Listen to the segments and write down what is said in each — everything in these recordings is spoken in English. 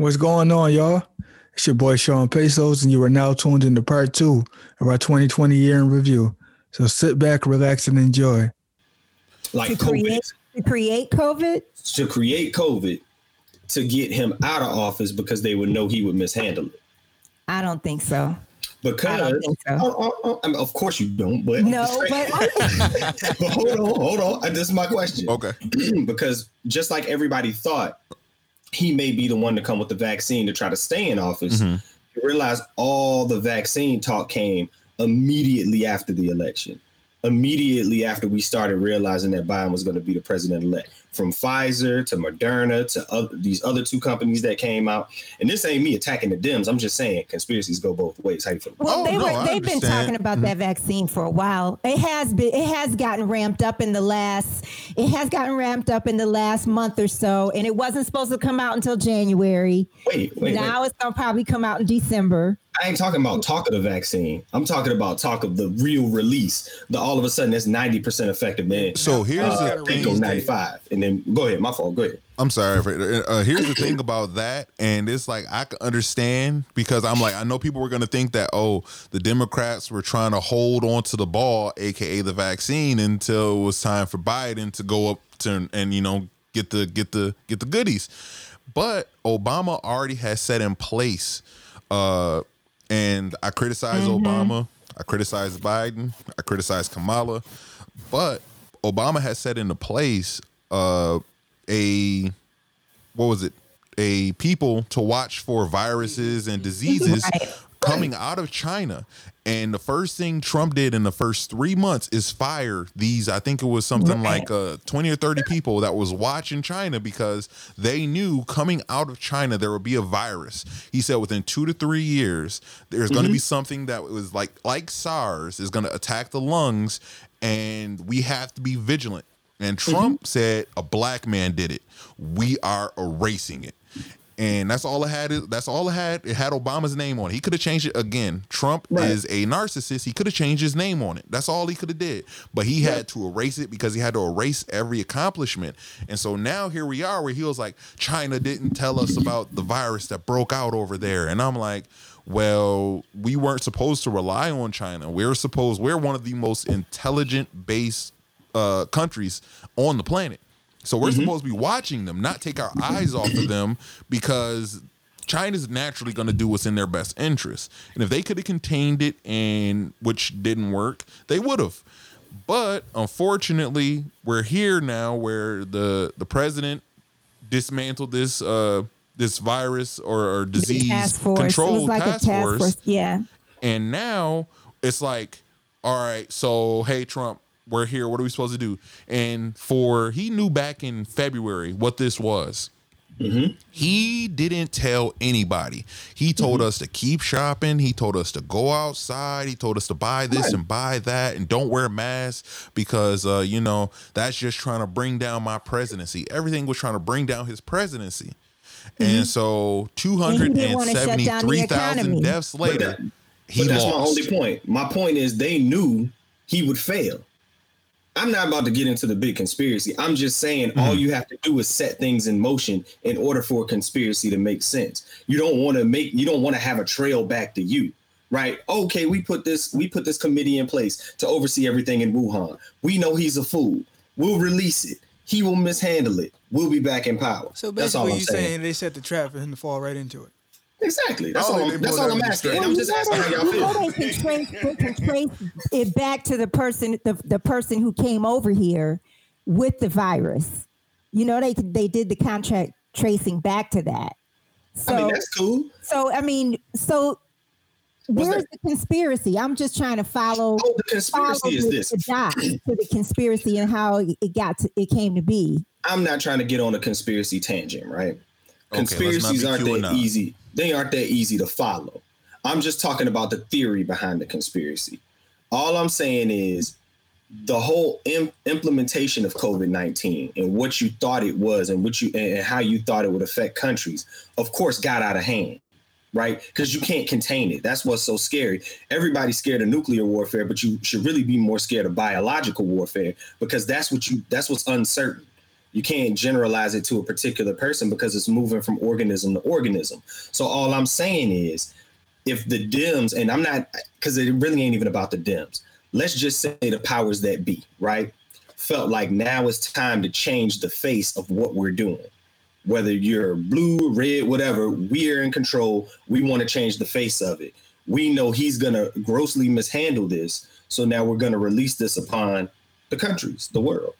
What's going on, y'all? It's your boy Sean Pesos, and you are now tuned into part two of our 2020 year in review. So sit back, relax, and enjoy. Like to COVID, create, to create COVID. to create COVID, to get him out of office because they would know he would mishandle it. I don't think so. Because, I think so. Oh, oh, oh, I mean, of course you don't, but No, but but hold on, hold on. This is my question. Okay. because just like everybody thought he may be the one to come with the vaccine to try to stay in office, Mhm. you realize all the vaccine talk came immediately after the election. Immediately after we started realizing that Biden was going to be the president elect, from Pfizer to Moderna to other, these other two companies that came out, and this ain't me attacking the Dems. I'm just saying conspiracies go both ways. How you feel? well, Oh, they no, were, they've been talking about mm-hmm. that vaccine for a while. It has been it has gotten ramped up in the last it has gotten ramped up in the last month or so, and it wasn't supposed to come out until January. Wait, wait, wait. now it's gonna probably come out in December. I ain't talking about talk of the vaccine. I'm talking about talk of the real release. The all of a sudden it's 90% effective, man. So here's uh, the thing. 95. And then go ahead, my fault. Go ahead. I'm sorry. For, uh, here's the thing about that, and it's like I can understand because I'm like I know people were gonna think that oh the Democrats were trying to hold on to the ball, aka the vaccine, until it was time for Biden to go up to and you know get the get the get the goodies. But Obama already has set in place, uh, and I criticize Obama, I criticize Biden, I criticize Kamala, but Obama has set into place uh, a what was it? A people to watch for viruses and diseases Right. Coming out of China. And the first thing Trump did in the first three months is fire these. I think it was something Right. like uh, twenty or thirty people that was watching China because they knew coming out of China there would be a virus. He said within two to three years there's going to be something that was like like SARS is going to attack the lungs, and we have to be vigilant. And Trump said a black man did it. We are erasing it. And that's all it had. That's all it had. It had Obama's name on it. He could have changed it again. Trump Right. is a narcissist. He could have changed his name on it. That's all he could have did. But he had to erase it because he had to erase every accomplishment. And so now here we are where he was like, China didn't tell us about the virus that broke out over there. And I'm like, well, we weren't supposed to rely on China. We're supposed we're one of the most intelligent based uh, countries on the planet. So we're supposed to be watching them, not take our eyes off of them because China's naturally going to do what's in their best interest. And if they could have contained it and which didn't work, they would have. But unfortunately, we're here now where the the president dismantled this uh this virus or, or disease task force. control like task, a task force. force. Yeah. And now it's like, all right, so hey Trump, we're here. What are we supposed to do? And for he knew back in February what this was. Mm-hmm. He didn't tell anybody. He told mm-hmm. us to keep shopping. He told us to go outside. He told us to buy this and buy that and don't wear masks because uh, you know that's just trying to bring down my presidency. Everything was trying to bring down his presidency. Mm-hmm. And so two hundred didn't and wanna shut down the seventy-three thousand economy. deaths But, later, that- he but that's my only point. My point is they knew he would fail. I'm not about to get into the big conspiracy. I'm just saying all Mm-hmm. you have to do is set things in motion in order for a conspiracy to make sense. You don't want to make you don't want to have a trail back to you. Right? Okay, we put this we put this committee in place to oversee everything in Wuhan. We know he's a fool. We'll release it. He will mishandle it. We'll be back in power. So that's all basically, I'm you saying. saying they set the trap for him to fall right into it. Exactly. That's Oh, all. I'm, that's all that I'm asking. the I'm just asking how y'all You know feel. they can trace, they can trace it back to the person, the, the person who came over here with the virus. You know, they they did the contract tracing back to that. So, I mean, that's cool. so I mean, so where's the conspiracy? I'm just trying to follow. Oh, the follow conspiracy is the, this. the dot to the conspiracy and how it got to it came to be. I'm not trying to get on a conspiracy tangent, right? Let's Conspiracies aren't that easy. They aren't that easy to follow. I'm just talking about the theory behind the conspiracy. All I'm saying is the whole Im- implementation of COVID-19 and what you thought it was and what you and how you thought it would affect countries, of course, got out of hand. Right? Because you can't contain it. That's what's so scary. Everybody's scared of nuclear warfare, but you should really be more scared of biological warfare because that's what you that's what's uncertain You can't generalize it to a particular person because it's moving from organism to organism. So all I'm saying is, if the Dems, and I'm not, because it really ain't even about the Dems. Let's just say the powers that be, right? Felt like now it's time to change the face of what we're doing. Whether you're blue, red, whatever, we're in control. We want to change the face of it. We know he's gonna grossly mishandle this. So now we're gonna release this upon the countries, the world.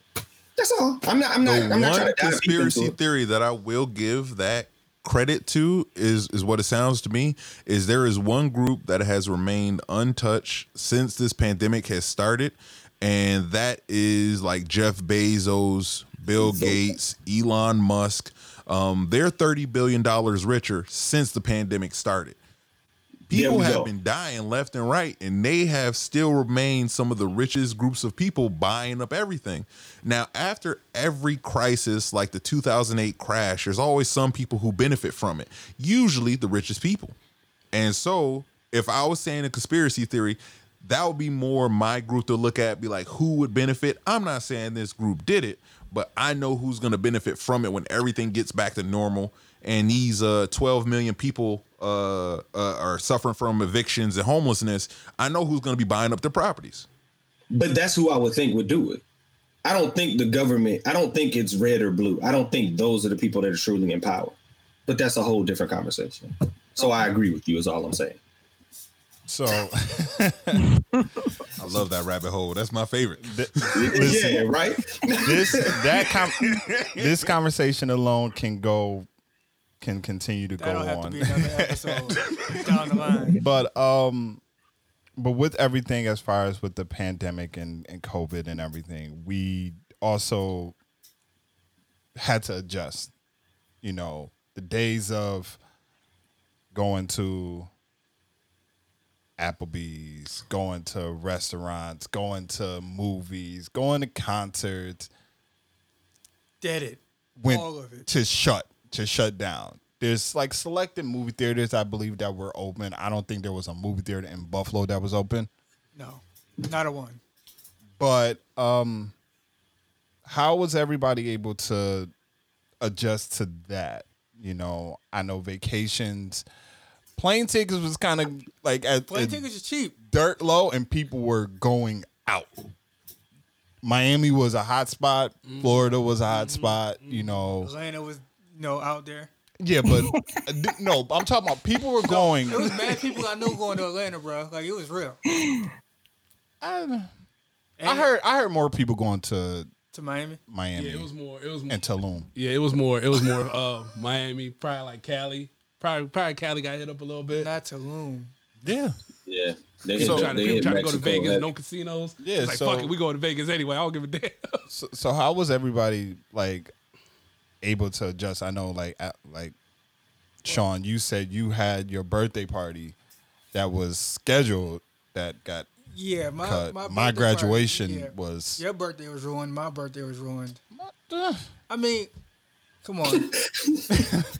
That's all. I'm not. I'm not. the I'm not trying one to conspiracy theory that I will give that credit to is is what it sounds to me is there is one group that has remained untouched since this pandemic has started and that is like Jeff Bezos, Bill Gates, Elon Musk. Um, they're thirty billion dollars richer since the pandemic started. People have go. been dying left and right, and they have still remained some of the richest groups of people buying up everything. Now, after every crisis, like the 2008 crash, there's always some people who benefit from it, usually the richest people. And so, if I was saying a conspiracy theory, that would be more my group to look at, be like, who would benefit? I'm not saying this group did it, but I know who's going to benefit from it when everything gets back to normal and these uh 12 million people uh, uh are suffering from evictions and homelessness. I know who's going to be buying up their properties. But that's who I would think would do it. I don't think the government. I don't think it's red or blue. I don't think those are the people that are truly in power. But that's a whole different conversation. So I agree with you. Is all I'm saying. So I love that rabbit hole. That's my favorite. listen, yeah, right. this that com- this conversation alone can go can continue to That go on. to be another episode down the line. but um but with everything as far as with the pandemic and, and covid and everything we also had to adjust you know the days of going to applebee's going to restaurants going to movies going to concerts Did it. went All of it. to shut to shut down. There's like selected movie theaters I believe that were open. I don't think there was a movie theater in Buffalo that was open. No, not a one. But um how was everybody able to adjust to that? You know, I know vacations plane tickets was kind of like at, Plane at tickets are cheap. dirt low and people were going out. Miami was a hot spot. Mm-hmm. Florida was a hot spot. You know, Atlanta was, know, out there. Yeah, but uh, no, I'm talking about people were going. It was bad people I know going to Atlanta, bro. Like it was real. I, I heard I heard more people going to to Miami. Miami Yeah, it was more. It was more. and Tulum. Yeah, it was more. It was more. Uh, Miami, probably like Cali. Probably, probably Cali got hit up a little bit. Not Tulum. Yeah, Yeah. They hit, So- trying to, they people hit trying to go to Vegas, heavy. no casinos. Yeah, it's like so- fuck it, we going to Vegas anyway. I don't give a damn. so, so how was everybody like able to adjust? I know, like, at, like Sean, you said you had your birthday party that was scheduled that got Yeah, my cut. my, My, graduation party, yeah. was. Your birthday was ruined. My birthday was ruined. I mean, come on. I mean,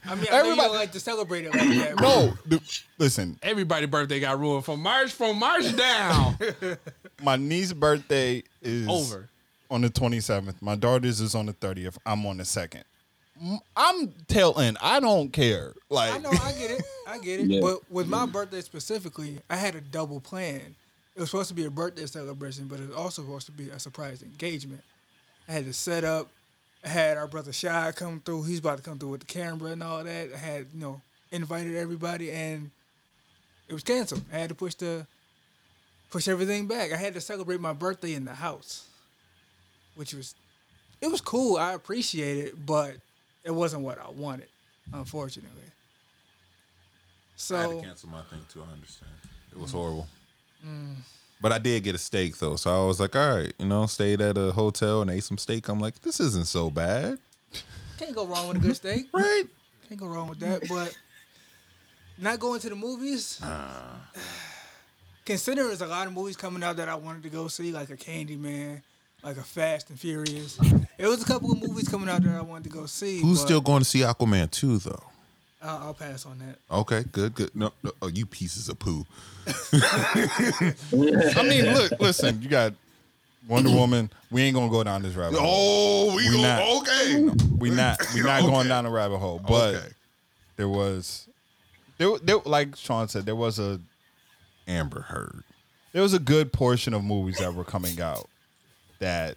I know you Everybody- don't like to celebrate it like that. no, dude, listen. Everybody' birthday got ruined from March from March down. My niece's birthday is Over. on the 27th. My daughter's is on the 30th. I'm on the second. M- I'm telling. I don't care. Like I know, I get it, I get it. Yeah. But with my birthday specifically, I had a double plan. It was supposed to be a birthday celebration, but it was also supposed to be a surprise engagement. I had to set up. I had our brother Shy come through. He's about to come through with the camera and all that. I had you know invited everybody, and it was canceled. I had to push the push everything back. I had to celebrate my birthday in the house, which was it was cool. I appreciate it, but it wasn't what I wanted, unfortunately. So I had to cancel my thing too. I understand. It was mm. horrible. Mm. But I did get a steak though, so I was like, all right, you know, stayed at a hotel and ate some steak. I'm like, this isn't so bad, can't go wrong with a good steak. right? Can't go wrong with that. But not going to the movies. Considering there's a lot of movies coming out that I wanted to go see, like a Candyman, like a Fast and Furious. It was a couple of movies coming out that I wanted to go see. Who's but still going to see Aquaman 2 though? I'll, I'll pass on that. Okay, good, good. No, no oh, you pieces of poo. I mean, look, listen, you got Wonder Woman. We ain't gonna go down this rabbit hole. Oh, we, We go, not. okay. We not. We not Okay. going down the rabbit hole. But Okay. there was, there, there, like Sean said, there was a Amber Heard. there was a good portion of movies that were coming out that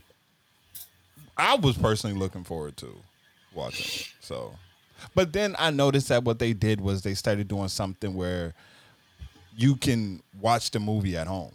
I was personally looking forward to watching. So, but then I noticed that what they did was they started doing something where you can watch the movie at home.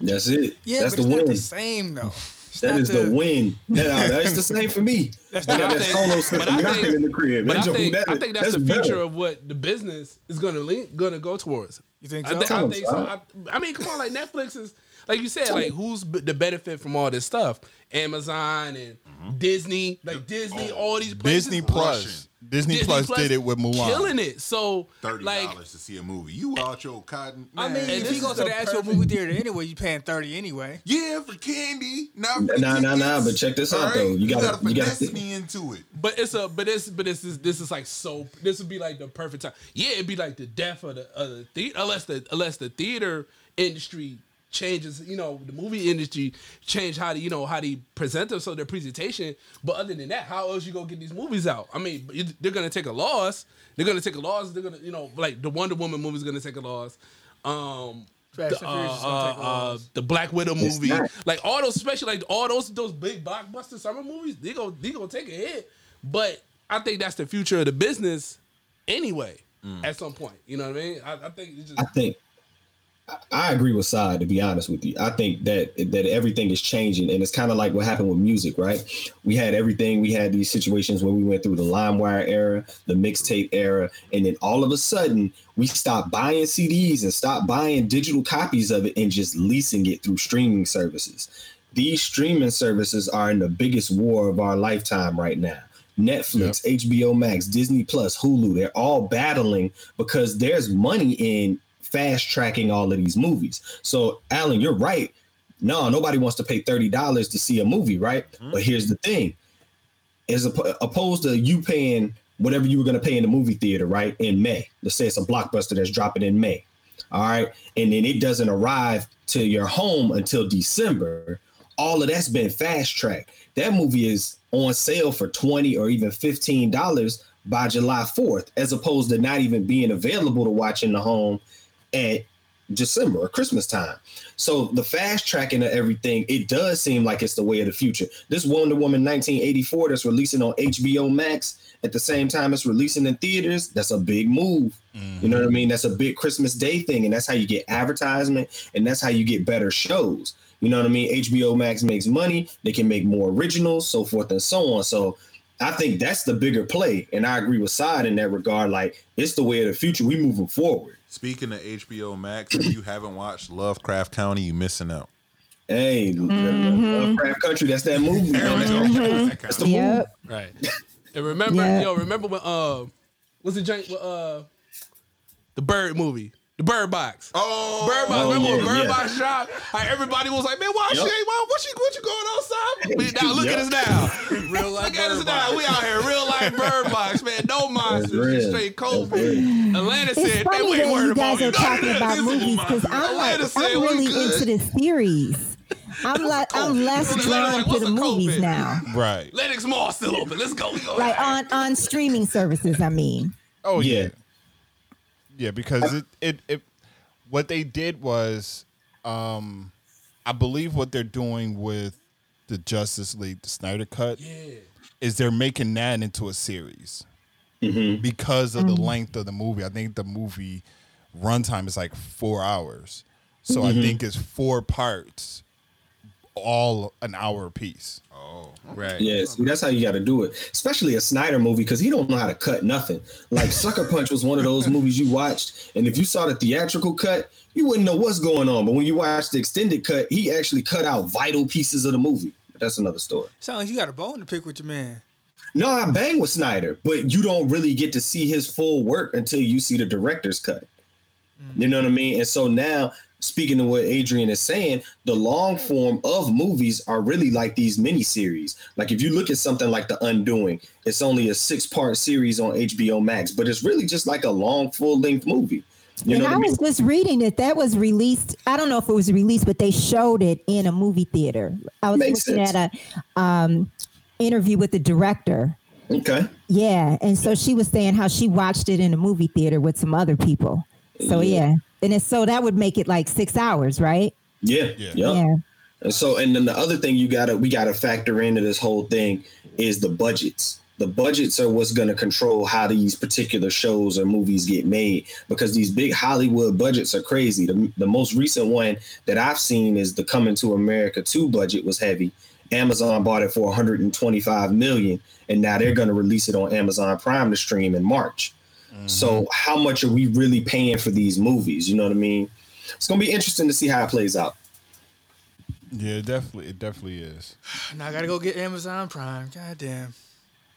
That's it. Yeah, that's but the it's not win. the same though. It's That not is the, win. That, uh, that's the same for me. That's I not- got that think- solo but system I think- in the crib. But I think, that- I think that's, the future better. of what the business is going to going to go towards. You think I, so? I think so. I, I mean, come on, like Netflix is like you said, like who's b- the benefit from all this stuff? Amazon and mm-hmm. Disney, like Disney, oh. all these places, Disney Plus, Disney, Plus, did it with Mulan. killing it. So Thirty like, dollars to see a movie. You out your cotton? I mean, man. And if this you go is to the the actual perfect- movie theater anyway, you paying thirty anyway. yeah, for candy. Not for Nah, nah, nah, tickets. but check this out, All right? though. You gotta- gotta you gotta- finesse me into it. But it's a but it's but this is this is like so this would be like the perfect time. Yeah, it'd be like the death of the of the theater unless the unless the theater industry changes, you know, the movie industry change how to you know how they present themselves their presentation. But other than that, how else you gonna get these movies out? I mean, they're gonna take a loss. They're gonna take a loss. They're gonna you know like the Wonder Woman movie is gonna take a loss. Um. The, and Furious is uh, gonna take a uh, uh, the Black Widow movie, like all those, especially like all those those big blockbuster summer movies, they go they gonna take a hit. But I think that's the future of the business anyway. At some point, you know what I mean? I, I think it's just I think I- agree with Side to be honest with you. I think that that everything is changing, and it's kind of like what happened with music, right? We had everything. We had these situations where we went through the LimeWire era, the mixtape era, and then all of a sudden we stopped buying CDs and stopped buying digital copies of it and just leasing it through streaming services. These streaming services are in the biggest war of our lifetime right now. Netflix, HBO Max, Disney Plus, Hulu, they're all battling because there's money in fast tracking all of these movies. So, Alan, you're right. No, nobody wants to pay $30 to see a movie, right? Mm-hmm. But here's the thing as oppo- opposed to you paying whatever you were going to pay in the movie theater, right? In May. Let's say it's a blockbuster that's dropping in May. All right. And then it doesn't arrive to your home until December. All of that's been fast tracked. That movie is on sale for 20 or even $15 by July 4th, as opposed to not even being available to watch in the home at December or Christmas time. So the fast tracking of everything, it does seem like it's the way of the future. This Wonder Woman 1984 that's releasing on HBO Max at the same time it's releasing in theaters, that's a big move. You know what I mm-hmm. mean? That's a big Christmas Day thing, and that's how you get advertisement, and that's how you get better shows. You know what I mean? HBO Max makes money, they can make more originals, so forth and so on. So I think that's the bigger play, and I agree with Side in that regard. Like it's the way of the future. We moving forward. Speaking of HBO Max, if you haven't watched Lovecraft Country, you missing out. Hey, Lovecraft Country, that's that movie. man. That's, that's the movie. Yep. right. And remember, Yeah. yo, remember when uh, what's the joint? with, Uh, the Bird movie, the Bird Box. Oh, Bird Box. Oh, remember yeah, Bird yeah. Box shot? Like, everybody was like, "Man, why Yup. she ain't? Why, what she? What you going outside?" But now look at us now. Real life Look at us now. We out here, real life Bird Box, man. No monsters, just straight COVID. That's Atlanta It's said they funny ain't that worried you about guys me. are talking about This is movies because I'm like said I'm really good. into the series. I'm like I'm less What's a drawn COVID? to the movies COVID? now. Right. Lenox Mall still open. Let's go. We go. Like on on streaming services. I mean, Oh yeah. Yeah. Yeah, because it, it it what they did was um I believe what they're doing with the Justice League, the Snyder cut, yeah. is they're making that into a series. Mm-hmm. Because of the length of the movie. I think the movie runtime is like four hours. So I think it's four parts, all an hour piece. Oh, Right. Yeah, see, that's how you got to do it. Especially a Snyder movie because he don't know how to cut nothing. Like Sucker Punch was one of those movies you watched, and if you saw the theatrical cut, you wouldn't know what's going on. But when you watch the extended cut, he actually cut out vital pieces of the movie. But that's another story. Sound like you got a bone to pick with your man. No, I bang with Snyder, but you don't really get to see his full work until you see the director's cut. You know what I mean? And so now, speaking to what Adrian is saying, the long form of movies are really like these mini series. Like if you look at something like The Undoing, it's only a six part series on HBO Max, but it's really just like a long, full length movie. You and know I I mean? was just reading it. That was released. I don't know if it was released, but they showed it in a movie theater. I was Makes looking sense. at a um, interview with the director. Okay. Yeah, and so she was saying how she watched it in a movie theater with some other people. So yeah, and it's, so that would make it like six hours, right? Yeah. Yeah. Yeah. Yeah. And so, and then the other thing you gotta we gotta factor into this whole thing is the budgets. The budgets are what's gonna control how these particular shows or movies get made because these big Hollywood budgets are crazy. The, the most recent one that I've seen is the Coming to America 2 budget was heavy. Amazon bought it for 125 million, and now they're gonna release it on Amazon Prime to stream in March. So mm-hmm. how much are we really paying for these movies? You know what I mean? It's gonna be interesting to see how it plays out. Yeah, it definitely, it definitely is. Now I gotta go get Amazon Prime. God damn.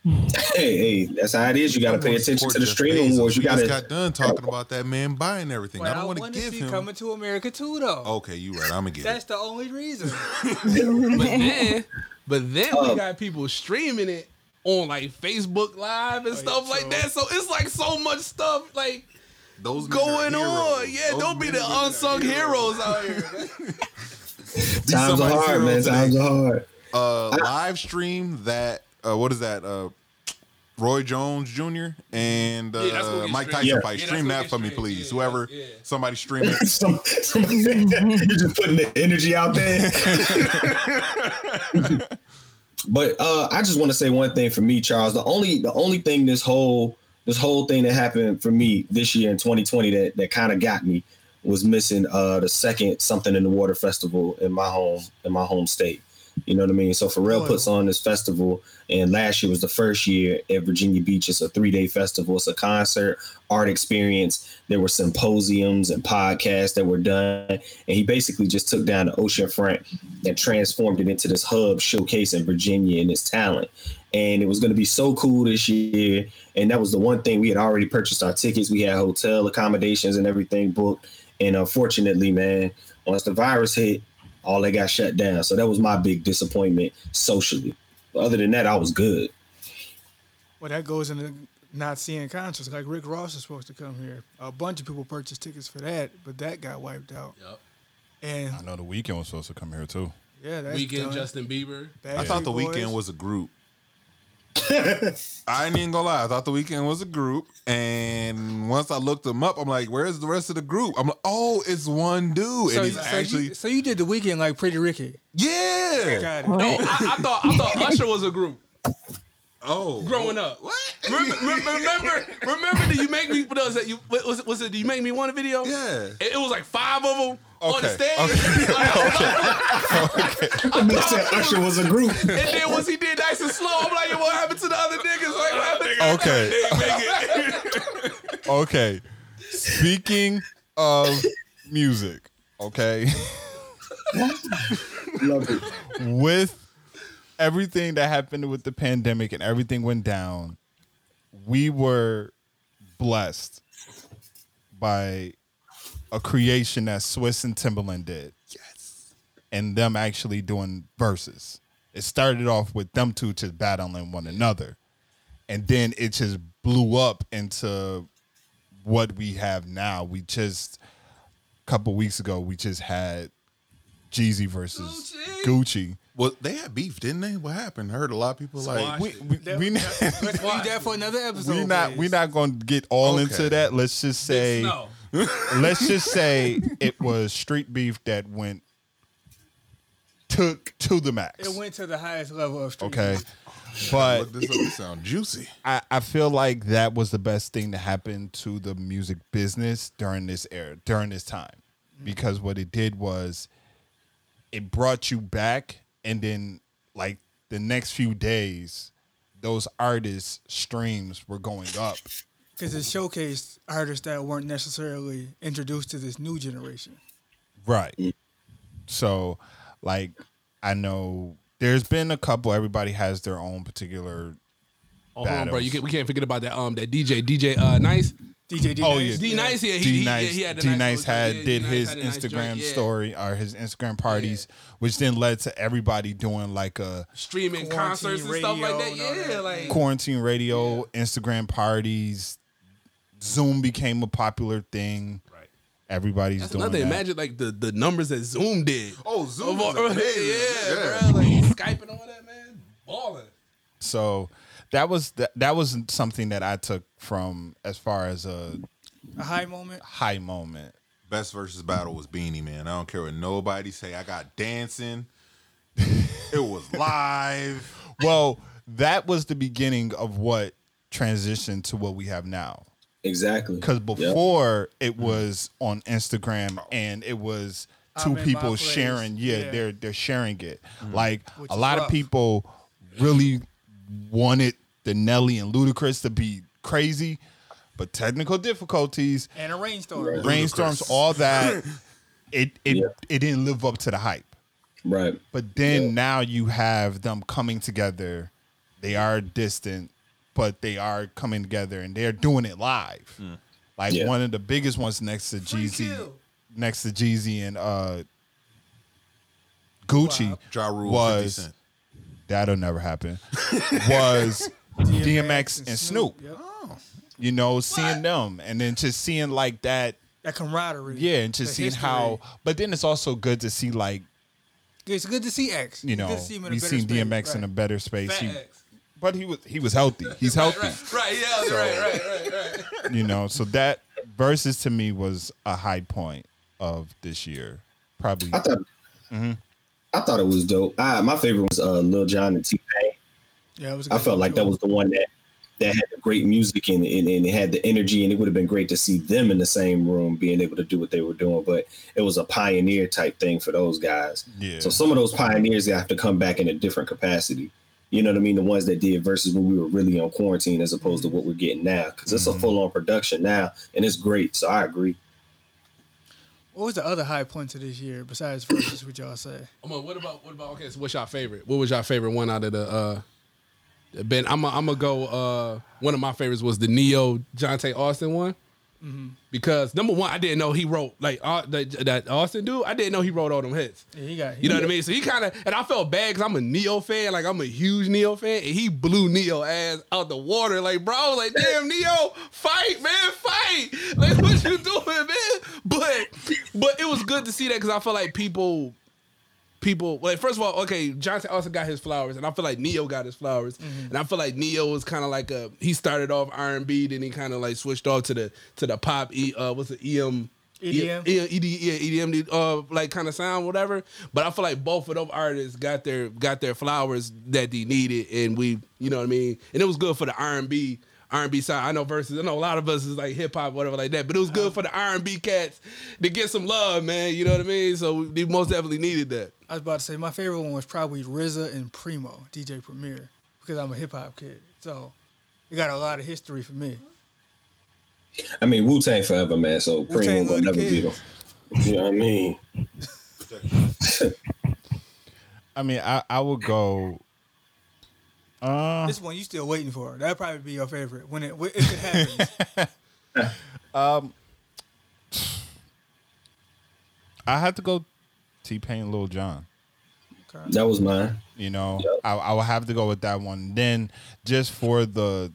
Hey, hey, that's how it is. You got to pay attention to the streaming Bezos. wars. You We got just to. got done talking about that man buying everything. But I don't want want to to give see him. coming to America too, though. Okay, you right. I'm gonna get That's it. the only reason. But then, but then Oh. we um, got people streaming it on like Facebook Live and stuff like true. that. So it's like so much stuff like Those going on. Yeah, Those don't be the and women are unsung heroes out here. Times are hard, man. today. Times are hard. uh, live stream that uh, what is that? Uh, Roy Jones Jr. and uh, Yeah, that's Mike streamed. Tyson Yeah. fight. Yeah, stream that for get me, please. Yeah, Whoever, yeah. somebody stream it. Some, some, you're just putting the energy out there. But uh, I just want to say one thing for me, Charles. The only the only thing this whole this whole thing that happened for me this year in 2020 that that kind of got me was missing uh the second something in the water festival in my home in my home state. You know what I mean? So Pharrell oh, puts on this festival, and last year was the first year at Virginia Beach. It's a three day festival. It's a concert, art experience. There were symposiums and podcasts that were done, and he basically just took down the ocean front and transformed it into this hub showcasing Virginia and its talent. And it was going to be so cool this year. And that was the one thing we had already purchased our tickets. We had hotel accommodations and everything booked. And unfortunately, man, once the virus hit, all they got shut down. So that was my big disappointment socially. But other than that, I was good. Well, that goes into not seeing concerts. Like Rick Ross is supposed to come here. A bunch of people purchased tickets for that, but that got wiped out. Yep. And I know the Weeknd was supposed to come here too. yeah, that's Weeknd done. Justin Bieber. I thought the Backstreet Weeknd was a group. I ain't even gonna lie. I thought the Weeknd was a group, and once I looked them up, I'm like, "Where's the rest of the group?" I'm like, "Oh, it's one dude, So, and he's so actually you, so you did the Weeknd like Pretty Ricky. yeah." Got it. No, I, I thought I thought Usher was a group Oh, growing up. What? Remember, remember, remember? Did you make me? What was it? You was it? Was it? Did you make me want a video? Yeah. It, it was like five of them on the Okay, stage. They said Usher was a group. And then once he did nice and slow, I'm like, what happened to the other niggas? Like, what happened to Okay. They. Okay. Speaking of music, okay, Love it. with everything that happened with the pandemic and everything went down, we were blessed by a creation that Swizz and Timbaland did. Yes. And them actually doing verses. It started off with them two just battling one another. And then it just blew up into what we have now. We just a couple weeks ago we just had Jeezy versus Gucci. Well, they had beef, didn't they? What happened? I heard a lot of people like. We we, we not Let's that for another episode. we not please. we not going to get all Okay. into that. Let's just say No. Let's just say it was street beef that went took to the max. It went to the highest level of street. okay. beef. But Look this up. This sound juicy. I, I feel like that was the best thing to happen to the music business during this era, during this time. Because what it did was it brought you back and then like the next few days, those artists' streams were going up. Because it showcased artists that weren't necessarily introduced to this new generation. Right. So, like, I know there's been a couple. Everybody has their own particular. Oh, hold on, bro. You can, we can't forget about that. Um, that DJ, DJ, uh, Nice, DJ D. Oh, Nice, yeah. D Nice. Yeah, he, D he, Nice, he had D nice Nice had yeah, did D-Nice his had a nice Instagram joint, yeah. story or his Instagram parties, which then led to everybody doing like a streaming concerts and stuff like that. Yeah, that. like quarantine radio, Instagram parties. Zoom became a popular thing. Right. Everybody's That's doing another. that. Imagine like the the numbers that Zoom did. Oh, Zoom is yeah, amazing. bro. Like Skype and all that, man. Balling. So that was that, that was something that I took from as far as a A high moment. high moment. Best Verzuz battle was Beenie Man. I don't care what nobody say. I got dancing. it was live. Well, that was the beginning of what transitioned to what we have now. Exactly. Because Yep. before it was on Instagram and it was two I'm people sharing. Yeah, Yeah. they're they're sharing it. Mm-hmm. Like Which a is lot of people really wanted the Nelly and Ludacris to be crazy, but technical difficulties, And a rainstorm. rainstorms, all that, it it Yeah. it didn't live up to the hype. Right. But then Yeah. now you have them coming together. They are distant, but they are coming together and they're doing it live. Like Yeah. one of the biggest ones next to Jeezy, kill. next to Jeezy and uh Gucci Wow. Ja Rule, was that'll never happen. was DMX and Snoop. Yep. You know, seeing them and then just seeing like that, That camaraderie. yeah, and just seeing history. how. But then it's also good to see like It's good to see X. you know good to see him in a we've better seen space. DMX in a better space. Fat He, X. but he was he was healthy. He's healthy. Right, right, yeah, right, right, right, right. You know, so that Verzuz to me was a high point of this year. Probably I thought Mm-hmm. I thought it was dope. I, my favorite was uh, Lil Jon and T Pain. Yeah, it was. a I good felt like that show. was the one that that had the great music and, and, and it had the energy, and it would have been great to see them in the same room, being able to do what they were doing. But it was a pioneer type thing for those guys. yeah. So some of those pioneers have to come back in a different capacity. You know what I mean? The ones that did Verzuz when we were really on quarantine, as opposed to what we're getting now, because it's a full on production now, and it's great. So I agree. What was the other high point of this year besides Verzuz what y'all say? I'm like, what about what about okay? So what's your favorite? What was your favorite one out of the uh Ben? I'm I'm gonna go. Uh, one of my favorites was the Ne-Yo Johntá Austin one. Because number one, I didn't know he wrote like uh, that, that Austin dude. I didn't know he wrote all them hits. Yeah, he got. You know what I mean? So he kind of, and I felt bad because I'm a Ne-Yo fan. Like I'm a huge Ne-Yo fan, and he blew Ne-Yo ass out the water. Like bro, like damn Ne-Yo, fight man, fight. Like what you doing, man? But but it was good to see that because I felt like people. People like first of all, okay, Johnson also got his flowers, and I feel like Ne-Yo got his flowers, and I feel like Ne-Yo was kind of like a he started off R and B, then he kind of like switched off to the to the pop e uh what's the EM EDM? yeah, ED, yeah, EDM, uh, like kind of sound, whatever. But I feel like both of those artists got their got their flowers that they needed, and we, you know what I mean. And it was good for the R and B, R and B side. I know Verzuz, I know a lot of us is like hip hop, whatever like that. But it was good uh-huh. for the R and B cats to get some love, man. You know what I mean? So we most definitely needed that. I was about to say my favorite one was probably RZA and Primo, DJ Premier, because I'm a hip hop kid. So it got a lot of history for me. I mean, Wu Tang forever, man. So Wu-Tang Premium will never beat kids. them. You know what I mean? I mean, I I would go. Uh, This one you still waiting for. That'd probably be your favorite when it if it happens. um, I had to go. T Pain, Lil Jon. That was mine. You know, Yep. I, I will have to go with that one. Then, just for the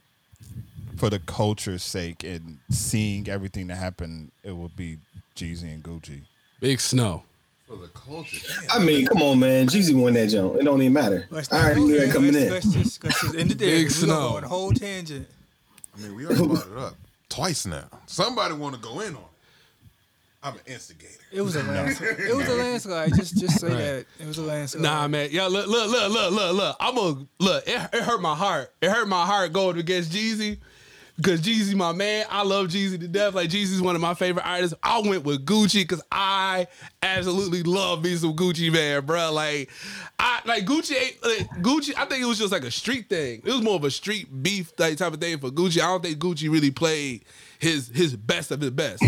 for the culture's sake and seeing everything that happened, it would be Jeezy and Gucci. Big Snow. For the culture. I mean, come on, man. Jeezy won that joint. It don't even matter. Let's I already knew that coming let's, in. Let's just, let's just end it there. Big 'cause Snow. on a whole tangent. I mean, we already brought it up twice now. Somebody want to go in on it. I'm an instigator. It was a landslide. It was a landslide. Just just say that. It was a landslide. Nah, man. Yo, look, look, look, look, look, look. I'm a look. It, it hurt my heart. It hurt my heart going against Jeezy because Jeezy, my man. I love Jeezy to death. Like Jeezy's one of my favorite artists. I went with Gucci because I absolutely love me some Gucci, man, bro. Like, I like Gucci. Like, Gucci. I think it was just like a street thing. It was more of a street beef type of thing for Gucci. I don't think Gucci really played his his best of his best.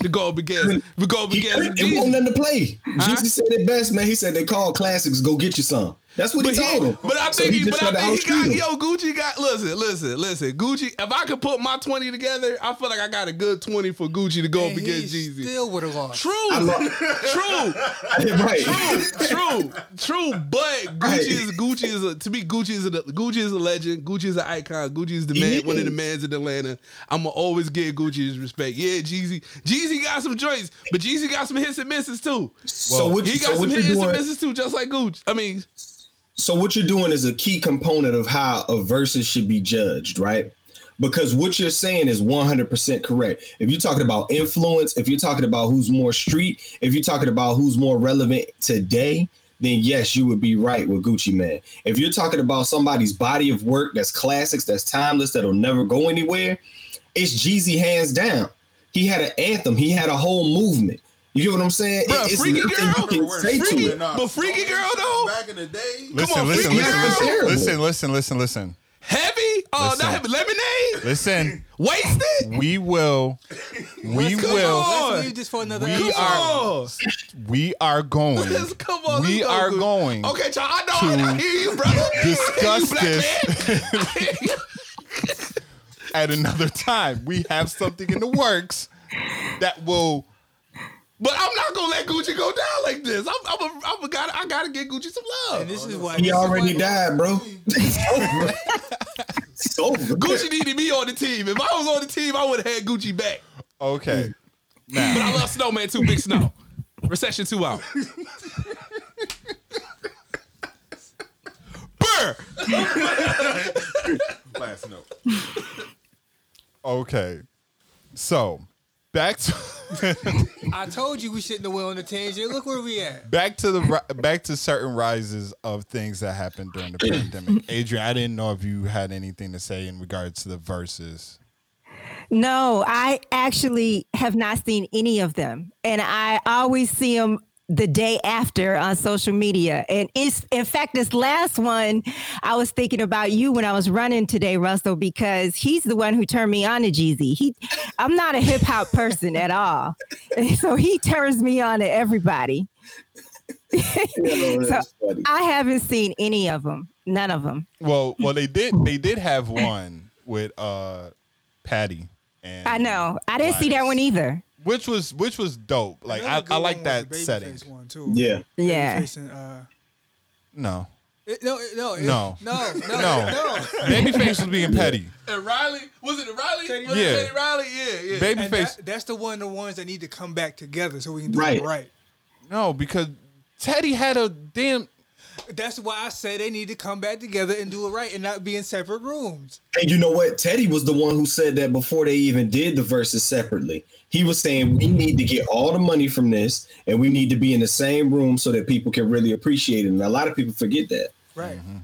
to go up against, to go up He, against it wasn't nothing to play. Jeezy said it best, man. He said they call classics. Go get you some. That's what But he told he, him. but I So think, he he, but I think he got, outshoot him. yo, Gucci got, listen, listen, listen, Gucci, if I could put my 20 together, I feel like I got a good 20 for Gucci to go up against Jeezy. still would have lost. True, true, right. true, true. But Gucci Right. is Gucci is a, to me Gucci is a Gucci is a legend. Gucci is an icon. Gucci is the man, one of the mans in Atlanta. I'ma always give Gucci his respect. Yeah, Jeezy, Jeezy got some joints, but Jeezy got some hits and misses too. So what, He you, got so some what you're hits and misses too, just like Gucci. I mean, So what you're doing is a key component of how a Verzuz should be judged, right? Because what you're saying is 100% correct. If you're talking about influence, if you're talking about who's more street, if you're talking about who's more relevant today, then yes, you would be right with Gucci Mane. If you're talking about somebody's body of work that's classics, that's timeless, that'll never go anywhere, it's Jeezy hands down. He had an anthem, he had a whole movement. You get what I'm saying? Bruh, it's Freaky nothing Girl? you can say to Freaky- it. but Freaky Girl though, Back in the day, Listen, on, listen, Freaky listen, Girl. listen, listen, listen, listen, listen, heavy. Oh, Listen. not heavy. Lemonade. listen. Wasted. We will, we Come will, on. Let's leave this for another We episode. are- we are going. Let's come on. We let's go, are Gucci. going Okay, y'all. I know. to I hear you, brother. discuss I hear you, black at another time. We have something in the works that will. But I'm not gonna let Gucci go down like this. I'm, I'm, a, I'm a gotta, I gotta get Gucci some love. And this is why He already why- died, bro. It's over. It's over. Gucci needed me on the team. If I was on the team, I would have had Gucci back. Okay. But I love Snowman too. Big Snow. Recession two out. Burr. last note. Okay. So back to I told you we shouldn't have went on the tangent. Look where we at. back to the ri- back to certain rises of things that happened during the pandemic. Adrian, I didn't know if you had anything to say in regards to the verses. No, I actually have not seen any of them. And I always see them the day after on social media. And it's, in fact, this last one, I was thinking about you when I was running today, Russell, because he's the one who turned me on to Jeezy. He, I'm not a hip hop person at all. And so he turns me on to everybody. Yo, So. I haven't seen any of them, none of them. Well, well, they did they did have one with uh Patti and I know. I didn't see that one either. Which was which was dope. Like I, I like that setting. Babyface One too. Yeah. Yeah. Babyface and, uh, No, it- no, it- no, it- No. no, no, No. no. Babyface was being petty. And Riley, was it Riley? Teddy Was Yeah. Teddy Riley? Yeah, yeah. Babyface. that, that's the one, the ones that need to come back together so we can do Right. it right. No, because Teddy had a damn. That's why I say they need to come back together and do it right and not be in separate rooms. And you know what? Teddy was the one who said that before they even did the verses separately. He was saying we need to get all the money from this and we need to be in the same room so that people can really appreciate it. And a lot of people forget that. Right. Mm-hmm.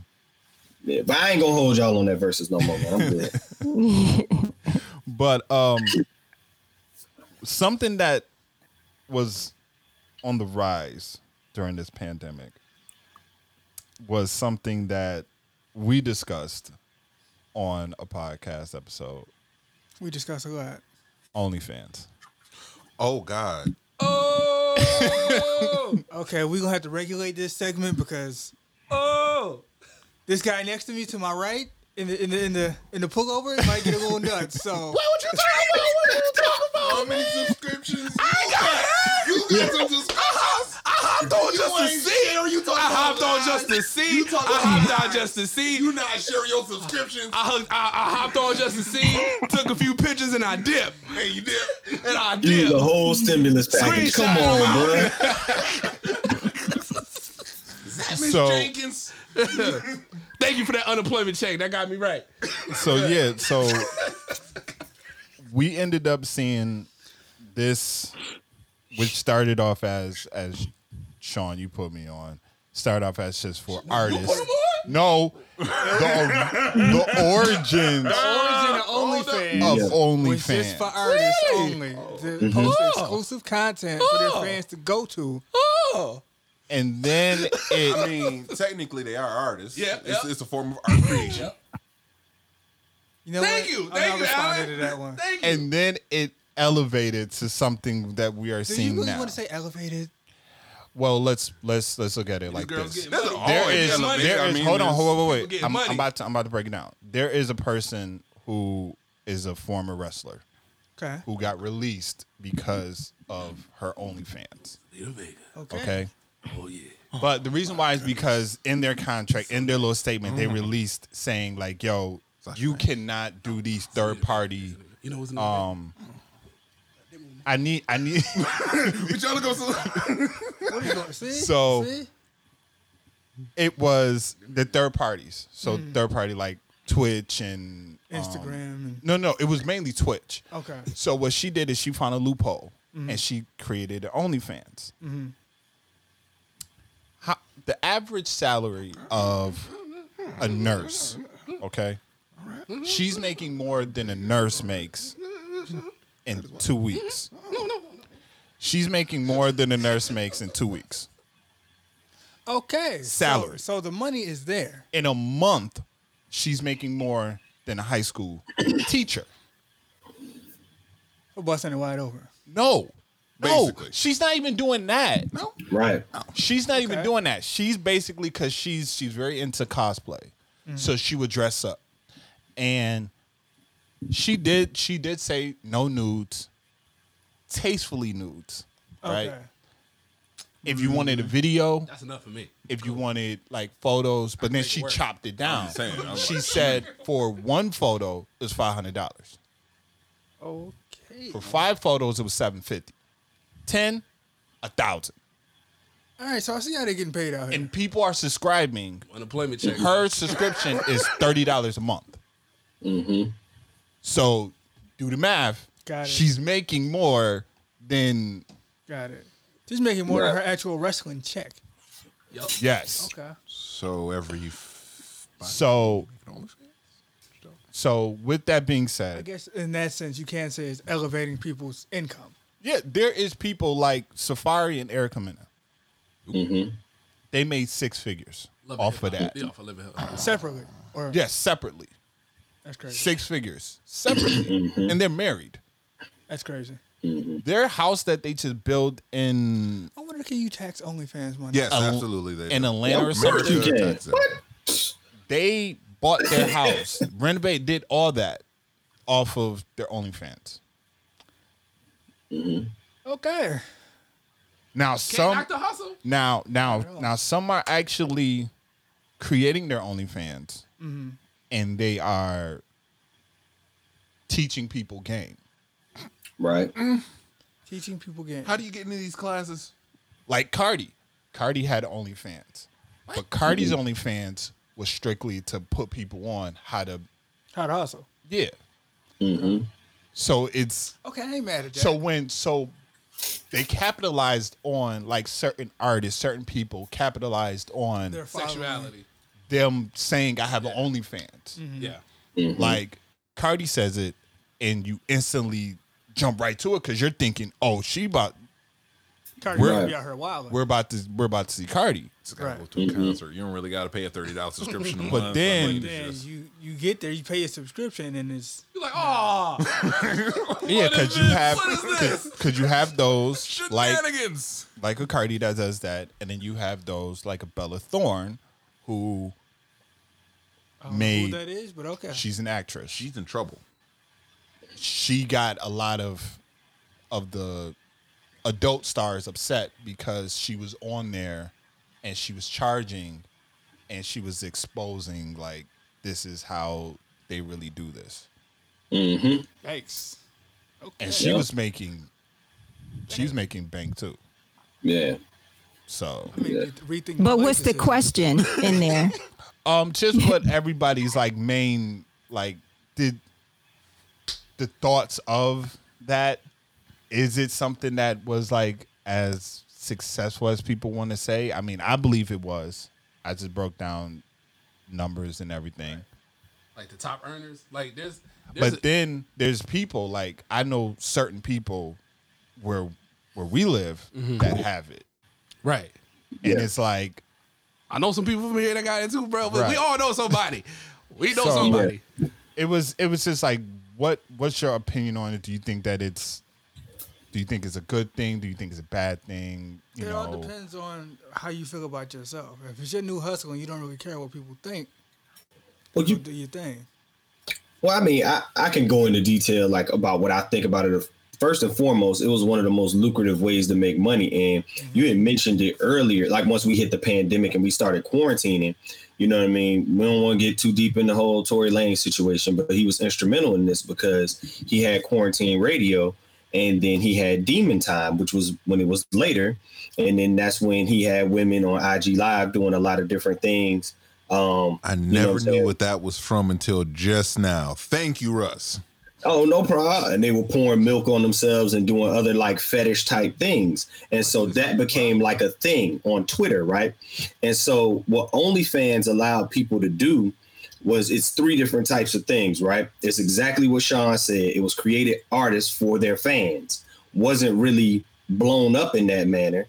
Yeah, but I ain't gonna hold y'all on that verses no more, man. I'm good. But um, something that was on the rise during this pandemic was something that we discussed on a podcast episode. We discussed a lot. OnlyFans. Oh God. Oh, okay. We're gonna have to regulate this segment because oh, this guy next to me to my right in the in the in the in the pullover might get a little nuts. So what would you talking about? What would you talking about? How many subscriptions? I got You got some subscriptions. I hopped on just to ain't see. share, you I hopped on just to see. I hopped on just to see. You not sharing your subscriptions. I, I, I hopped on just to see, took a few pictures, and I dipped. Hey, you did. And I Use dipped. the whole stimulus package. Come on, bro. Miss So- Jenkins. Thank you for that unemployment check. That got me right. So yeah, so we ended up seeing this, which started off as as Sean, you put me on. Start off as just for artists. No, the, the origins origin of OnlyFans of Yeah. was just for OnlyFans. artists only to oh. post mm-hmm. exclusive content for their oh. fans to go to. Oh. And then it I mean, technically they are artists. Yeah, it's, yeah. it's a form of art creation. You know Thank what? you. I'm Thank you, Alan. to that one. Thank you. and then it elevated to something that we are Do you seeing really now. want to say elevated? Well, let's let's let's look at it like this. getting money. There Oh, is yeah, money. there I is mean, hold on, hold on, wait, wait. I'm, I'm about to I'm about to break it down. There is a person who is a former wrestler Okay. who got released because of her OnlyFans. Zelina Vega. Okay. Okay. Oh yeah. But the reason why is because in their contract, in their little statement, they released saying like, "Yo, you cannot do these third party." You know what's in Um, I need, I need. We trying to go. So- What are you going see? So- see? it was the third parties. So hmm. third party like Twitch and um, Instagram and no, no, it was mainly Twitch. okay. So what she did is she found a loophole mm-hmm. and she created an OnlyFans. Mm-hmm. How, the average salary of a nurse, okay, she's making more than a nurse makes in two weeks. Mm-hmm. no, no, She's making more than a nurse makes in two weeks. Okay. so- Salary. So, the money is there. In a month, she's making more than a high school teacher. We're busting it wide open. No. No, she's not even doing that. No, Right. she's not even Okay. doing that. She's basically because she's she's very into cosplay, mm-hmm. so she would dress up, and she did she did say no nudes, tastefully nudes, right? Okay. If you wanted a video, That's enough for me. if you wanted like photos, but then make it she chopped it down. I'm saying, I'm she like- said for one photo it was five hundred dollars. Okay. For five photos it was seven fifty. Ten, a thousand. All right. So I see how they're getting paid out here. And people are subscribing. Unemployment check. Her subscription is thirty dollars a month. Mm-hmm. So do the math. Got it. She's making more than Got it. She's making more than her actual wrestling check. Yup. yes. Okay. so every. f- So so with that being said. I said, guess in that sense, you can say it's elevating people's income. yeah, there is people like Safaree and Erica Mena. Mm-hmm. They made six figures Love off of hip-hop. that. Yeah, off of living hip-hop. Separately. Or Yes, separately. That's crazy. Six figures separately. Mm-hmm. and they're married. That's crazy. Mm-hmm. Their house that they just built in I wonder can you tax OnlyFans money? Yes, Al- absolutely. They in do. Atlanta or something. you can. That's it. They bought their house, renovate, did all that off of their OnlyFans. Mm-hmm. Okay. Now Can't some knock the hustle. now now now some are actually creating their OnlyFans and they are teaching people game. Right. Mm. Teaching people game. How do you get into these classes? Like Cardi. Cardi had OnlyFans. But Cardi's mm-hmm. OnlyFans was strictly to put people on how to How to hustle. yeah. Mm-hmm. So it's Okay, I ain't mad at that. so when so they capitalized on like certain artists, certain people capitalized on Their. Sexuality. Them saying I have an OnlyFans. Mm-hmm. Yeah. Mm-hmm. Like Cardi says it, and you instantly jump right to it because you're thinking, oh, she about Cardi we're- be out here wild. we're about to we're about to see Cardi. Just gotta Right. go to a mm-hmm. concert. You don't really got to pay a thirty dollars subscription. a But month. then- I mean, then just- you you get there, you pay a subscription, and it's You're like, oh, Yeah, because you have What is this? because you have those like shenanigans. like a Cardi that does that, and then you have those like a Bella Thorne, who I don't know made who that is, but okay. she's an actress. She's in trouble. she got a lot of of the adult stars upset because she was on there and she was charging and she was exposing like this is how they really do this mm-hmm. Thanks. Okay. and she Yeah. was making she was making bank too Yeah. so I mean, Yeah. rethink But what's the question in there? um just what everybody's like main like did the thoughts of that is it something that was like as successful as people want to say i mean i believe it was i just broke down numbers and everything like the top earners. Like there's, there's but then there's people like i know certain people where where we live that have it right. and Yeah. it's like I know some people from here that got it too, bro. But Right. we all know somebody. We know So- somebody. it was it was just like what what's your opinion on it do you think that it's Do you think it's a good thing? Do you think it's a bad thing? You it know, all depends on how you feel about yourself. If it's your new hustle and you don't really care what people think, Well, you you do your thing. Well, I mean, I, I can go into detail like about what I think about it. First and foremost, it was one of the most lucrative ways to make money. And you had mentioned it earlier, like once we hit the pandemic and we started quarantining, you know what I mean? We don't want to get too deep in the whole Tory Lanez situation, but he was instrumental in this because he had quarantine radio and then he had demon time, which was when it was later. And then that's when he had women on IG Live doing a lot of different things. Um, I you know never what knew what that was from until just now. Thank you, Russ. Oh, no problem. And they were pouring milk on themselves and doing other like fetish type things. And so that became like a thing on Twitter, right? And so what OnlyFans allowed people to do was it's three different types of things, right? It's exactly what Sean said. It was created artists for their fans. Wasn't really blown up in that manner.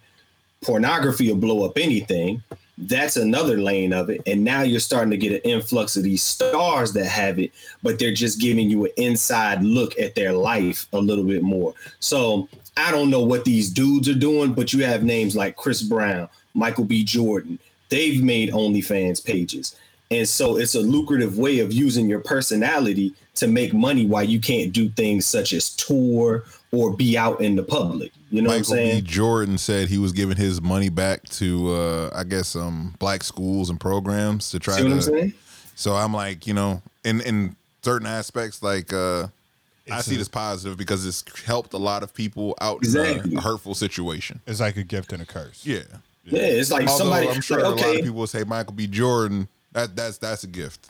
Pornography will blow up anything. That's another lane of it. And now you're starting to get an influx of these stars that have it, but they're just giving you an inside look at their life a little bit more. So I don't know what these dudes are doing, but you have names like Chris Brown, Michael B. Jordan. They've made OnlyFans pages. And so it's a lucrative way of using your personality to make money while you can't do things such as tour or be out in the public. You know Michael what I'm saying? B. saying? Jordan said he was giving his money back to, uh, I guess, um, black schools and programs to try See what to. I'm saying? So I'm like, you know, in in certain aspects, like uh, I see a- this positive because it's helped a lot of people out Exactly. in a hurtful situation. it's like a gift and a curse. Yeah. Yeah, it's like Although somebody. I'm sure like, a lot okay, of people will say Michael B. Jordan. That that's that's a gift.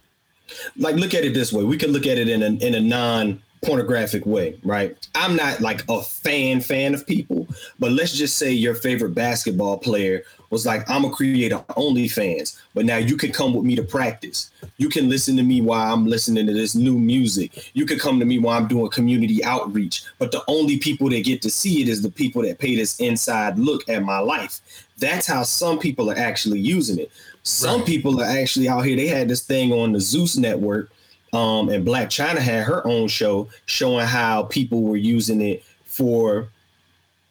like look at it this way. We can look at it in a in a non pornographic way, right? I'm not like a fan fan of people, but let's just say your favorite basketball player was like, I'm a OnlyFans, but now you can come with me to practice. You can listen to me while I'm listening to this new music. You can come to me while I'm doing community outreach. But the only people that get to see it is the people that pay this inside look at my life. That's how some people are actually using it. Some people are actually out here. They had this thing on the Zeus network um, and Blac Chyna had her own show showing how people were using it for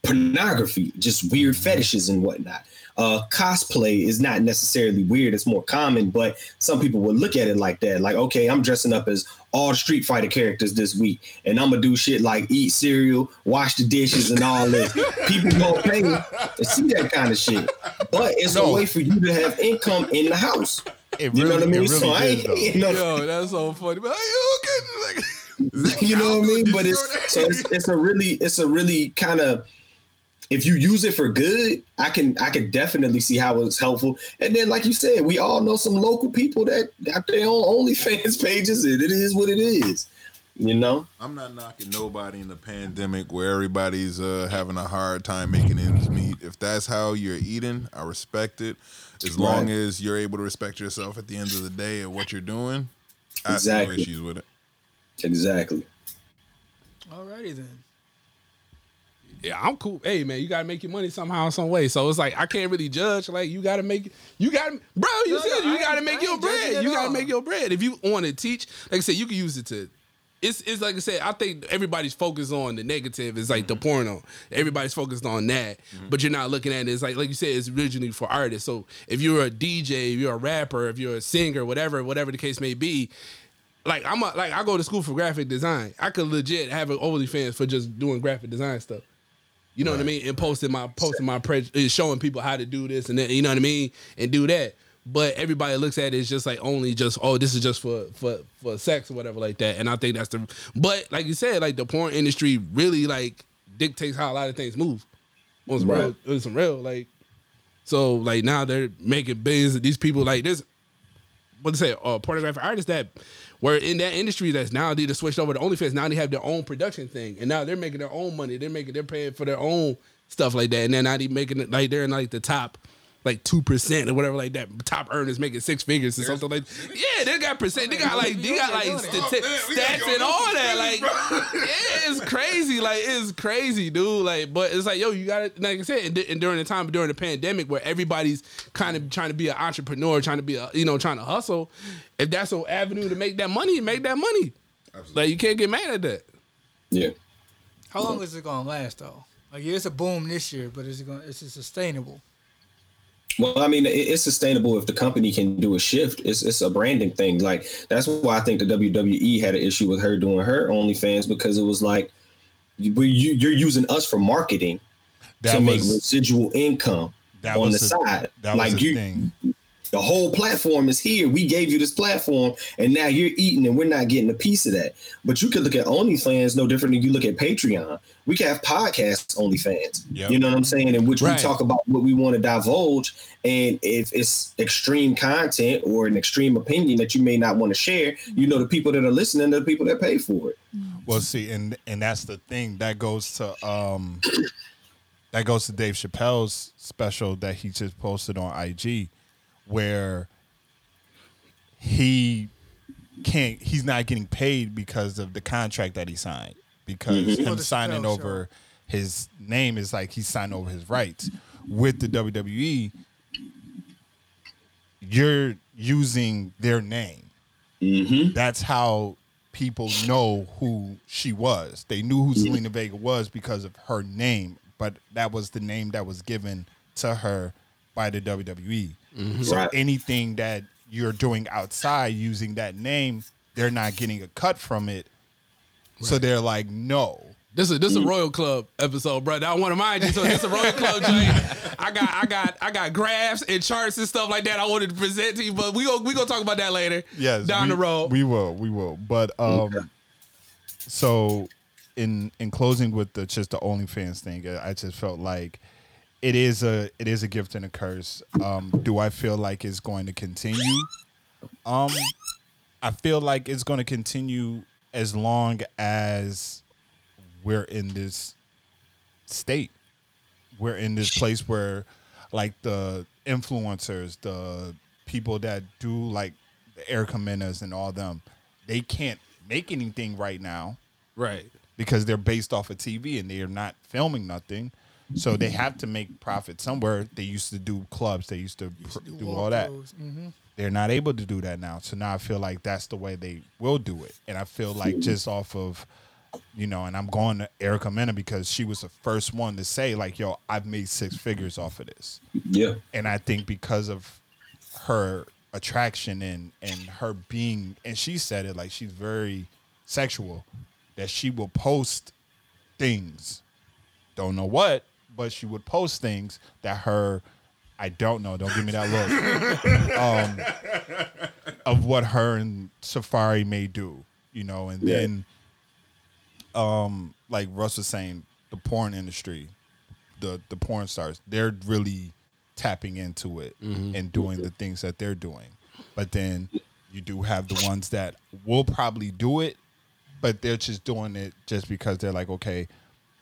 pornography, just weird fetishes and whatnot. Uh, cosplay is not necessarily weird; it's more common. But some people would look at it like that, like, okay, I'm dressing up as all the Street Fighter characters this week, and I'm gonna do shit like eat cereal, wash the dishes, and all this. people gonna pay to see that kind of shit. But it's a way for you to have income in the house. It You know what I mean? Really so I did, ain't, though. you know, Yo, that's so funny. But you okay? Like, you know what I mean? But it's so it's, it's a really it's a really kind of if you use it for good, I can I can definitely see how it's helpful. And then, like you said, we all know some local people that got their own OnlyFans pages, and it is what it is. You know, I'm not knocking nobody in the pandemic where everybody's uh, having a hard time making ends meet. If that's how you're eating, I respect it. As long as you're able to respect yourself at the end of the day and what you're doing, I have no issues with it. exactly. Alrighty then. Yeah, I'm cool. Hey, man, you gotta make your money somehow, some way. So it's like I can't really judge. Like you gotta make, you gotta, bro. You No, said no, you I gotta make your bread. You gotta all. make your bread. If you want to teach, like I said, you can use it to. It's it's like I said. I think everybody's focused on the negative. It's like the porno. Everybody's focused on that, but you're not looking at it. It's like like you said. It's originally for artists. So if you're a DJ, if you're a rapper, if you're a singer, whatever, whatever the case may be, like I'm a, like I go to school for graphic design. I could legit have an OnlyFans for just doing graphic design stuff. You know what I mean? And posting my posting my pre- uh, showing people how to do this and that, you know what I mean? And do that. But everybody looks at it as just like only just oh this is just for for for sex or whatever like that. And I think that's the but like you said like the porn industry really like dictates how a lot of things move. On some Right. real, on some real like so like now they're making billions of these people like this what to say, uh, pornographic artists that were in that industry that's now they switched over to OnlyFans. Now they have their own production thing, and now they're making their own money. They're making, they're paying for their own stuff like that, and they're not even making it like they're in like the top. Like two percent or whatever, like that. Top earners making six figures or something like. Yeah, they got percent. They got like they got like stati- man, stats and all that. at Like, yeah, it's crazy. Like, it's crazy, dude. Like, but it's like, yo, you got to, like I said, and, and during the time during the pandemic where everybody's kind of trying to be an entrepreneur, trying to be a, you know, trying to hustle. If that's an avenue to make that money, make that money. Like, you can't get mad at that. Yeah. How long is it gonna last though? Like yeah, it's a boom this year, but is it going? to Is it sustainable? Well, I mean, it's sustainable if the company can do a shift. It's it's a branding thing. Like that's why I think the WWE had an issue with her doing her OnlyFans because it was like, you, you're using us for marketing That to make residual income that on was the side. That was like the you, thing. The whole platform is here. We gave you this platform, and now you're eating, and we're not getting a piece of that. But you could look at OnlyFans no different than you look at Patreon. We can have podcasts OnlyFans. Yep. You know what I'm saying? In which Right. we talk about what we want to divulge, and if it's extreme content or an extreme opinion that you may not want to share, you know the people that are listening are the people that pay for it. Well, see, and and that's the thing that goes to um that goes to Dave Chappelle's special that he just posted on IG, where he can't he's not getting paid because of the contract that he signed because For him signing Chappelle over his name is like he signed over his rights with the WWE. You're using their name Mm-hmm. that's how people know who she was. They knew who Zelina Vega was because of her name, but that was the name that was given to her by the WWE. So Right. anything that you're doing outside using that name, they're not getting a cut from it. So they're like, no. This is this is a Royal Club episode, bro. I want to mind you. So this is a Royal Club joint. I got I got I got graphs and charts and stuff like that. I wanted to present to you, but we go we gonna talk about that later. Yes, down we- the road. We will, we will. But um, so in in closing with the just the OnlyFans thing, I just felt like it is a it is a gift and a curse. Um, do I feel like it's going to continue? Um, I feel like it's going to continue as long as we're in this state. We're in this place where, like the influencers, the people that do like the Erica Menas and all them, they can't make anything right now right. because they're based off of TV and they are not filming nothing. So they have to make profit somewhere. They used to do clubs. They used to pr- do all that. Mm-hmm. They're not able to do that now. So now I feel like that's the way they will do it. And I feel like just off of, you know, and I'm going to Erica Mena because she was the first one to say like, "Yo, I've made six figures off of this." Yeah. and I think because of her attraction and and her being and she said it like she's very sexual that she will post things don't know what but she would post things that her I don't know don't give me that look um of what her and Safaree may do you know and Yeah. then um like Russ was saying the porn industry the the porn stars they're really tapping into it and doing the things that they're doing but then you do have the ones that will probably do it but they're just doing it just because they're like okay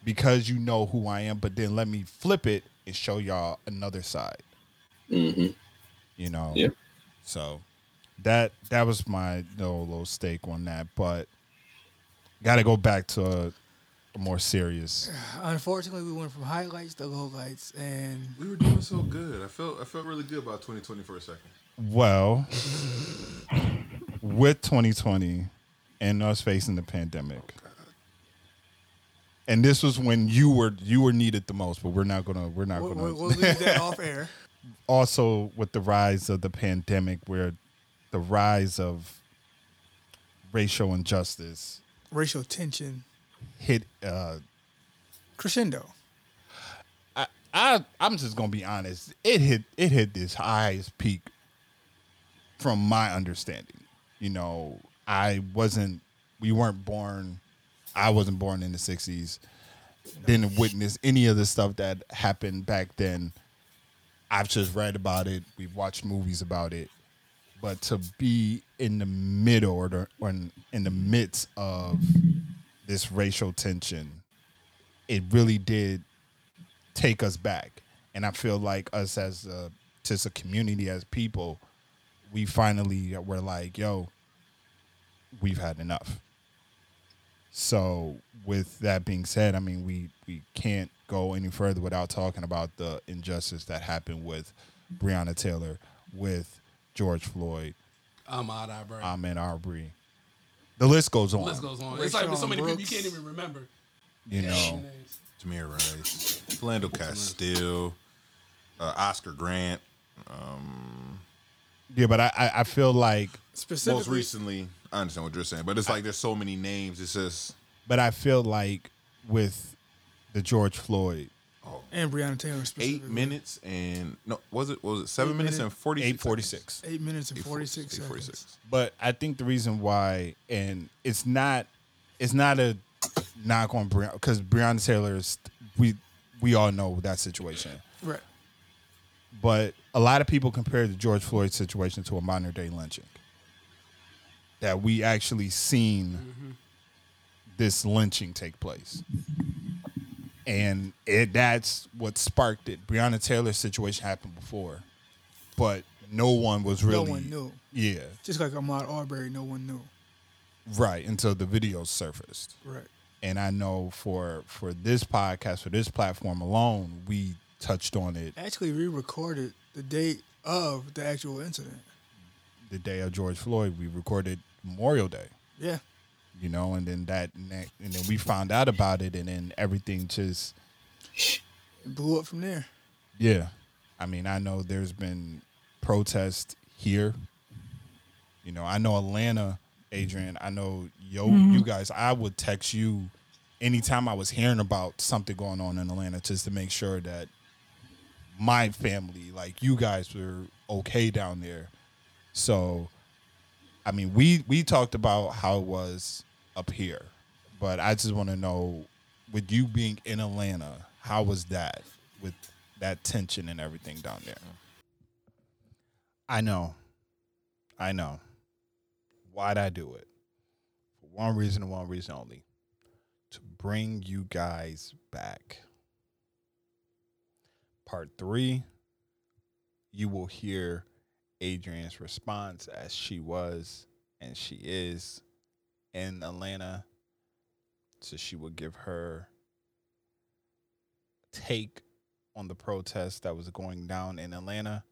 because you know who i am but then let me flip it and show y'all another side Mm-hmm. you know Yeah. so that that was my you know, little stake on that but gotta go back to a, a more serious Unfortunately, we went from highlights to lowlights, and We were doing so good. I felt I felt really good about 2020 for a second. Well, with 2020 and us facing the pandemic, and this was when you were you were needed the most, but we're not gonna we're not we'll, gonna. we'll, we'll leave that off air. also, with the rise of the pandemic, where the rise of racial injustice Racial tension hit. Uh, crescendo. I, I I'm just gonna be honest. It hit it hit this highest peak from my understanding. You know, I wasn't we weren't born I wasn't born in the sixties. Didn't witness any of the stuff that happened back then. I've just read about it. We've watched movies about it. But to be in the middle or, the, or in, in the midst of this racial tension, it really did take us back. And I feel like us as a, just a community, as people, we finally were like, yo, we've had enough. So with that being said, I mean, we, we can't go any further without talking about the injustice that happened with Breonna Taylor, with George Floyd, Ahmaud Arbery. Ahmed Arbery. The list goes on. The list goes on. It's like Rayshon so many people you can't even remember. You know, Tamir Rice, Philando Castile, uh, Oscar Grant. Um, yeah, but I I, I feel like, Specifically, most recently, I understand what you're saying, but it's like there's so many names. It's just but I feel like with the George Floyd oh. and Breonna Taylor eight minutes and no, was it was it seven Eight minutes minutes- and forty eight forty six. Eight minutes and 46 seconds. But I think the reason why, and it's not, it's not a knock on Breonna because Breonna Taylor is we we all know that situation. Right. But a lot of people compare the George Floyd situation to a modern day lynching. That we actually seen this lynching take place. And it that's what sparked it. Breonna Taylor's situation happened before, but no one was really No one knew. Yeah, Just like Ahmaud Arbery, no one knew. right until the videos surfaced. Right. And I know for for this podcast, for this platform alone, we touched on it Actually, we recorded the date of the actual incident. the day of George Floyd. We recorded Memorial Day. Yeah. you know, and then that, ne- and then we found out about it, and then everything just, It blew up from there. yeah. I mean, I know there's been protests here. You know, I know Atlanta, Adrian. I know yo, you mm-hmm. guys. I would text you anytime I was hearing about something going on in Atlanta, just to make sure that my family, like you guys, were okay down there. So, I mean, we we talked about how it was up here, but I just want to know, with you being in Atlanta, how was that with that tension and everything down there? I know, I know. Why'd I do it? For one reason and one reason only: to bring you guys back. Part three, you will hear Adrian's response as she was and she is in Atlanta. So she will give her take on the protest that was going down in Atlanta.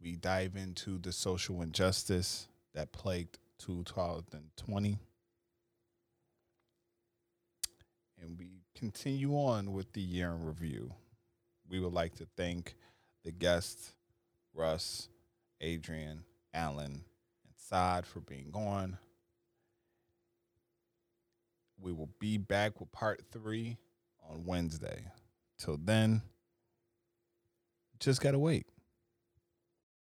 We dive into the social injustice that plagued 2020. And we continue on with the year in review. We would like to thank the guests, Russ, Adrian, Allen, and Saad for being on. We will be back with part three on Wednesday. Till then, just gotta wait.